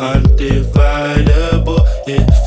undividable. Yeah.